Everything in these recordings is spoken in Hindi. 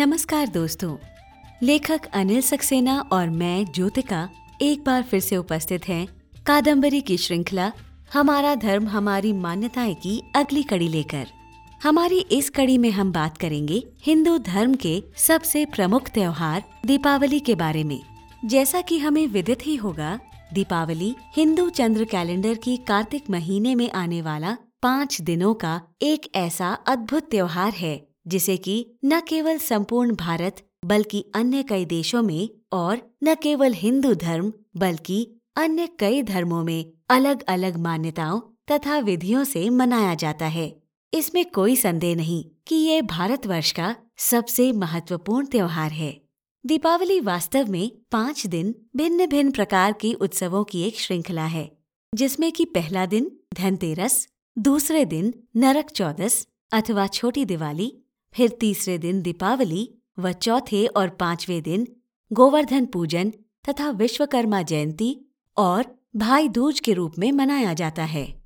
नमस्कार दोस्तों। लेखक अनिल सक्सेना और मैं, ज्योतिका, एक बार फिर से उपस्थित हैं कादम्बरी की श्रृंखला, हमारा धर्म, हमारी मान्यताएँ की अगली कड़ी लेकर। हमारी इस कड़ी में हम बात करेंगे हिंदू धर्म के सबसे प्रमुख त्योहार, दीपावली के बारे में। जैसा कि हमें विदित ही होगा, दीपावली हिंदू चंद्र कैलेंडर की कार्तिक महीने में आने वाला पाँच दिनों का एक ऐसा अद्भुत त्योहार है। जिसे कि न केवल संपूर्ण भारत, बल्कि अन्य कई देशों में और न केवल हिंदू धर्म, बल्कि अन्य कई धर्मों में अलग अलग मान्यताओं तथा विधियों से मनाया जाता है। इसमें कोई संदेह नहीं कि ये भारतवर्ष का सबसे महत्वपूर्ण त्योहार है। दीपावली वास्तव में पाँच दिन भिन्न भिन्न प्रकार के उत्सवों की एक श्रृंखला है, जिसमें कि पहला दिन धनतेरस, दूसरे दिन नरक चौदस अथवा छोटी दिवाली फिर तीसरे दिन दीपावली व चौथे और पाँचवें दिन गोवर्धन पूजन तथा विश्वकर्मा जयंती और भाई दूज के रूप में मनाया जाता है।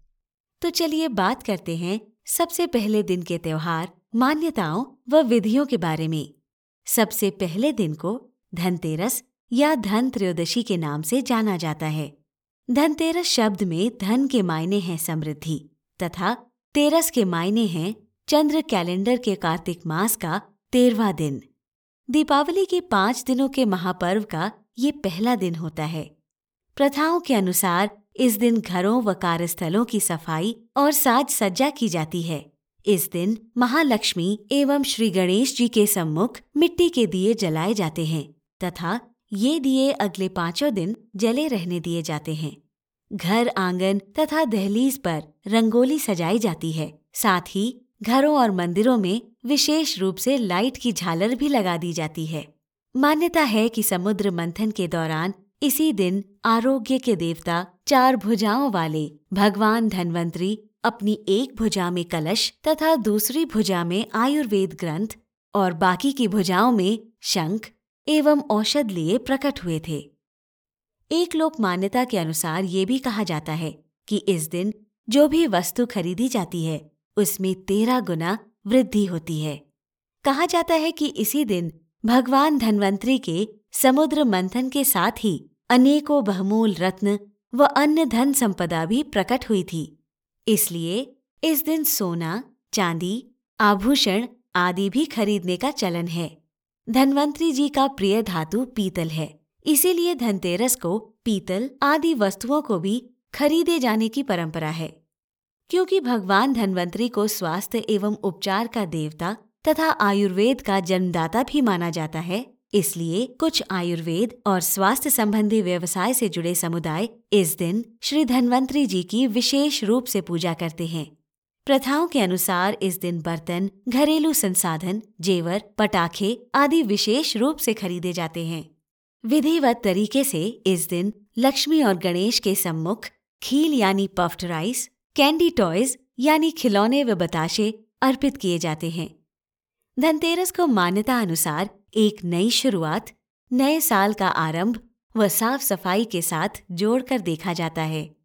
तो चलिए बात करते हैं सबसे पहले दिन के त्योहार, मान्यताओं व विधियों के बारे में। सबसे पहले दिन को धनतेरस या धन त्रयोदशी के नाम से जाना जाता है। धनतेरस शब्द में धन के मायने हैं समृद्धि तथा तेरस के मायने हैं चंद्र कैलेंडर के कार्तिक मास का तेरवा दिन। दीपावली के पाँच दिनों के महापर्व का ये पहला दिन होता है। प्रथाओं के अनुसार इस दिन घरों व कार्यस्थलों की सफ़ाई और साज सज्जा की जाती है। इस दिन महालक्ष्मी एवं श्री गणेश जी के सम्मुख मिट्टी के दिए जलाए जाते हैं तथा ये दिए अगले पाँचों दिन जले रहने दिए जाते हैं। घर आँगन तथा दहलीज पर रंगोली सजाई जाती है। साथ ही घरों और मंदिरों में विशेष रूप से लाइट की झालर भी लगा दी जाती है। मान्यता है कि समुद्र मंथन के दौरान इसी दिन आरोग्य के देवता चार भुजाओं वाले भगवान धनवंतरी अपनी एक भुजा में कलश तथा दूसरी भुजा में आयुर्वेद ग्रंथ और बाकी की भुजाओं में शंख एवं औषध लिए प्रकट हुए थे। एक लोक मान्यता के अनुसार ये भी कहा जाता है कि इस दिन जो भी वस्तु खरीदी जाती है उसमें तेरह गुना वृद्धि होती है। कहा जाता है कि इसी दिन भगवान धनवंतरी के समुद्र मंथन के साथ ही अनेकों बहुमूल रत्न व अन्य धन संपदा भी प्रकट हुई थी। इसलिए इस दिन सोना, चांदी, आभूषण आदि भी खरीदने का चलन है। धनवंतरी जी का प्रिय धातु पीतल है। इसीलिए धनतेरस को पीतल आदि वस्तुओं को भी खरीदे जाने की परंपरा है। क्योंकि भगवान धनवंतरी को स्वास्थ्य एवं उपचार का देवता तथा आयुर्वेद का जन्मदाता भी माना जाता है, इसलिए कुछ आयुर्वेद और स्वास्थ्य संबंधी व्यवसाय से जुड़े समुदाय इस दिन श्री धनवंतरी जी की विशेष रूप से पूजा करते हैं। प्रथाओं के अनुसार इस दिन बर्तन, घरेलू संसाधन, जेवर, पटाखे आदि विशेष रूप से खरीदे जाते हैं। विधिवत तरीके से इस दिन लक्ष्मी और गणेश के सम्मुख खील यानी पफ्ड राइस कैंडी टॉयज, यानी खिलौने व बताशे, अर्पित किए जाते हैं। धनतेरस को मान्यता अनुसार एक नई शुरुआत, नए साल का आरंभ व साफ़ सफ़ाई के साथ जोड़कर देखा जाता है।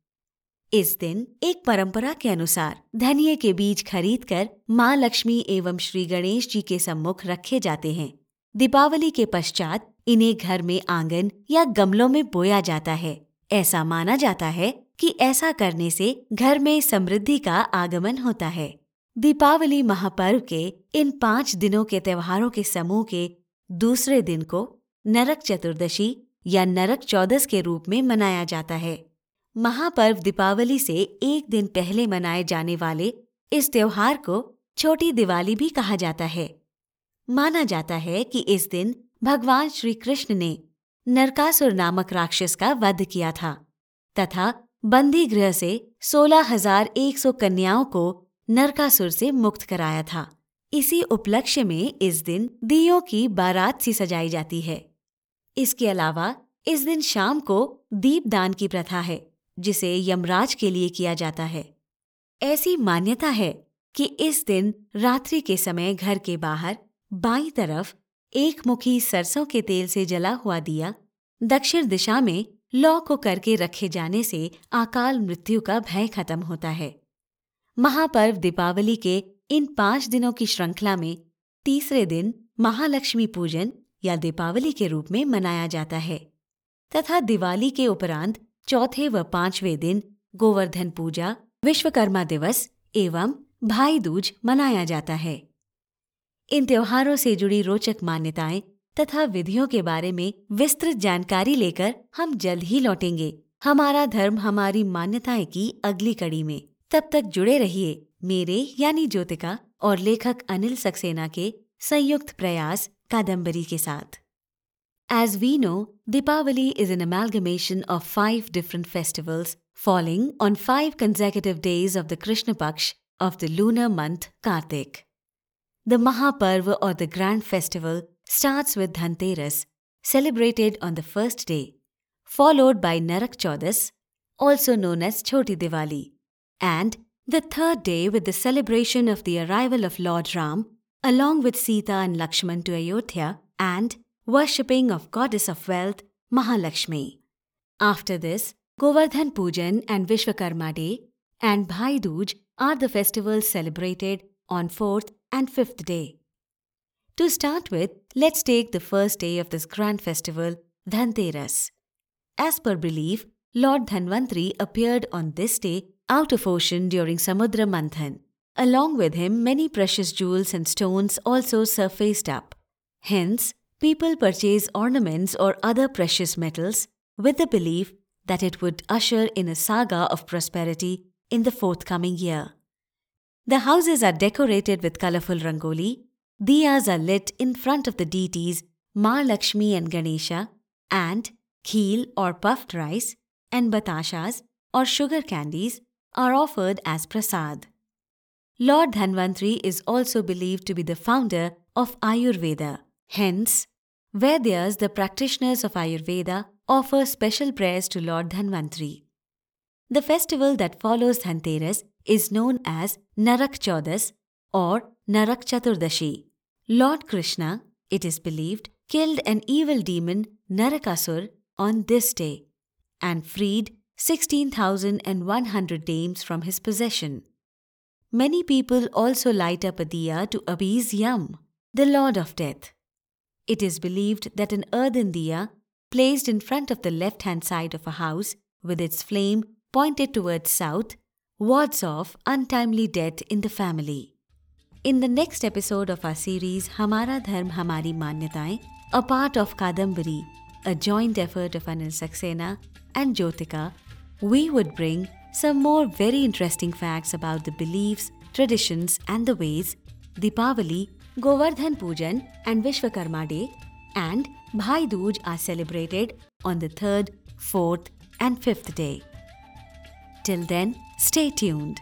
इस दिन एक परंपरा के अनुसार धनिये के बीज खरीदकर माँ लक्ष्मी एवं श्री गणेश जी के सम्मुख रखे जाते हैं। दीपावली के पश्चात इन्हें घर में आँगन या गमलों में बोया जाता है। ऐसा माना जाता है कि ऐसा करने से घर में समृद्धि का आगमन होता है। दीपावली महापर्व के इन पाँच दिनों के त्योहारों के समूह के दूसरे दिन को नरक चतुर्दशी या नरक चौदस के रूप में मनाया जाता है। महापर्व दीपावली से एक दिन पहले मनाए जाने वाले इस त्योहार को छोटी दिवाली भी कहा जाता है। माना जाता है कि इस दिन भगवान श्री कृष्ण ने नरकासुर नामक राक्षस का वध किया था तथा बंदी गृह से सोलह हज़ार एक सौ कन्याओं को नरकासुर से मुक्त कराया था। इसी उपलक्ष्य में इस दिन दियों की बारात सी सजाई जाती है। इसके अलावा इस दिन शाम को दीपदान की प्रथा है, जिसे यमराज के लिए किया जाता है। ऐसी मान्यता है कि इस दिन रात्रि के समय घर के बाहर बाई तरफ़ एक मुखी सरसों के तेल से जला हुआ दिया दक्षिण दिशा में लौ को करके रखे जाने से अकाल मृत्यु का भय खत्म होता है। महापर्व दीपावली के इन पाँच दिनों की श्रृंखला में तीसरे दिन महालक्ष्मी पूजन या दीपावली के रूप में मनाया जाता है। तथा दिवाली के उपरांत चौथे व पाँचवें दिन गोवर्धन पूजा, विश्वकर्मा दिवस एवं भाई दूज मनाया जाता है। इन त्योहारों से जुड़ी रोचक मान्यताएँ तथा विधियों के बारे में विस्तृत जानकारी लेकर हम जल्द ही लौटेंगे। हमारा धर्म हमारी मान्यताएँ की अगली कड़ी में। तब तक जुड़े रहिए मेरे यानी ज्योतिका और लेखक अनिल सक्सेना के संयुक्त प्रयास कादम्बरी के साथ। As we know Deepavali is an amalgamation of five different festivals following on five consecutive days of the Krishna Paksha of the lunar month Kartik the mahaparv और the grand festival starts with Dhanteras, celebrated on the first day, followed by Narak Chaudas, also known as Choti Diwali, and the third day with the celebration of the arrival of Lord Ram, along with Sita and Lakshman to Ayodhya, and worshipping of goddess of wealth, Mahalakshmi. After this, Govardhan Pujan and Vishwakarma Day and Bhai Dooj are the festivals celebrated on 4th and 5th day. To start with, let's take the first day of this grand festival, Dhanteras. As per belief, Lord Dhanvantri appeared on this day out of ocean during Samudra Manthan. Along with him, many precious jewels and stones also surfaced up. Hence, people purchase ornaments or other precious metals with the belief that it would usher in a saga of prosperity in the forthcoming year. The houses are decorated with colorful rangoli, diyas are lit in front of the deities Ma Lakshmi and Ganesha, and kheel or puffed rice and batashas or sugar candies are offered as prasad. Lord Dhanvantri is also believed to be the founder of Ayurveda. Hence, Vaidyas, the practitioners of Ayurveda, offer special prayers to Lord Dhanvantri. The festival that follows Dhanteras is known as Narak Chaudas or Narak Chaturdashi. Lord Krishna, it is believed, killed an evil demon Narakasur on this day and freed 16,100 dames from his possession. Many people also light up a diya to appease Yam, the lord of death. It is believed that an earthen diya, placed in front of the left hand side of a house with its flame pointed towards south, wards off untimely death in the family. In the next episode of our series Hamara Dharm Hamari Manyataएं, a part of Kadambari, a joint effort of Anil Saxena and Jyotika, we would bring some more very interesting facts about the beliefs, traditions, and the ways Deepavali, Govardhan Pujan, and Vishwakarma Day and Bhai Dooj are celebrated on the third, fourth, and fifth day. Till then, stay tuned.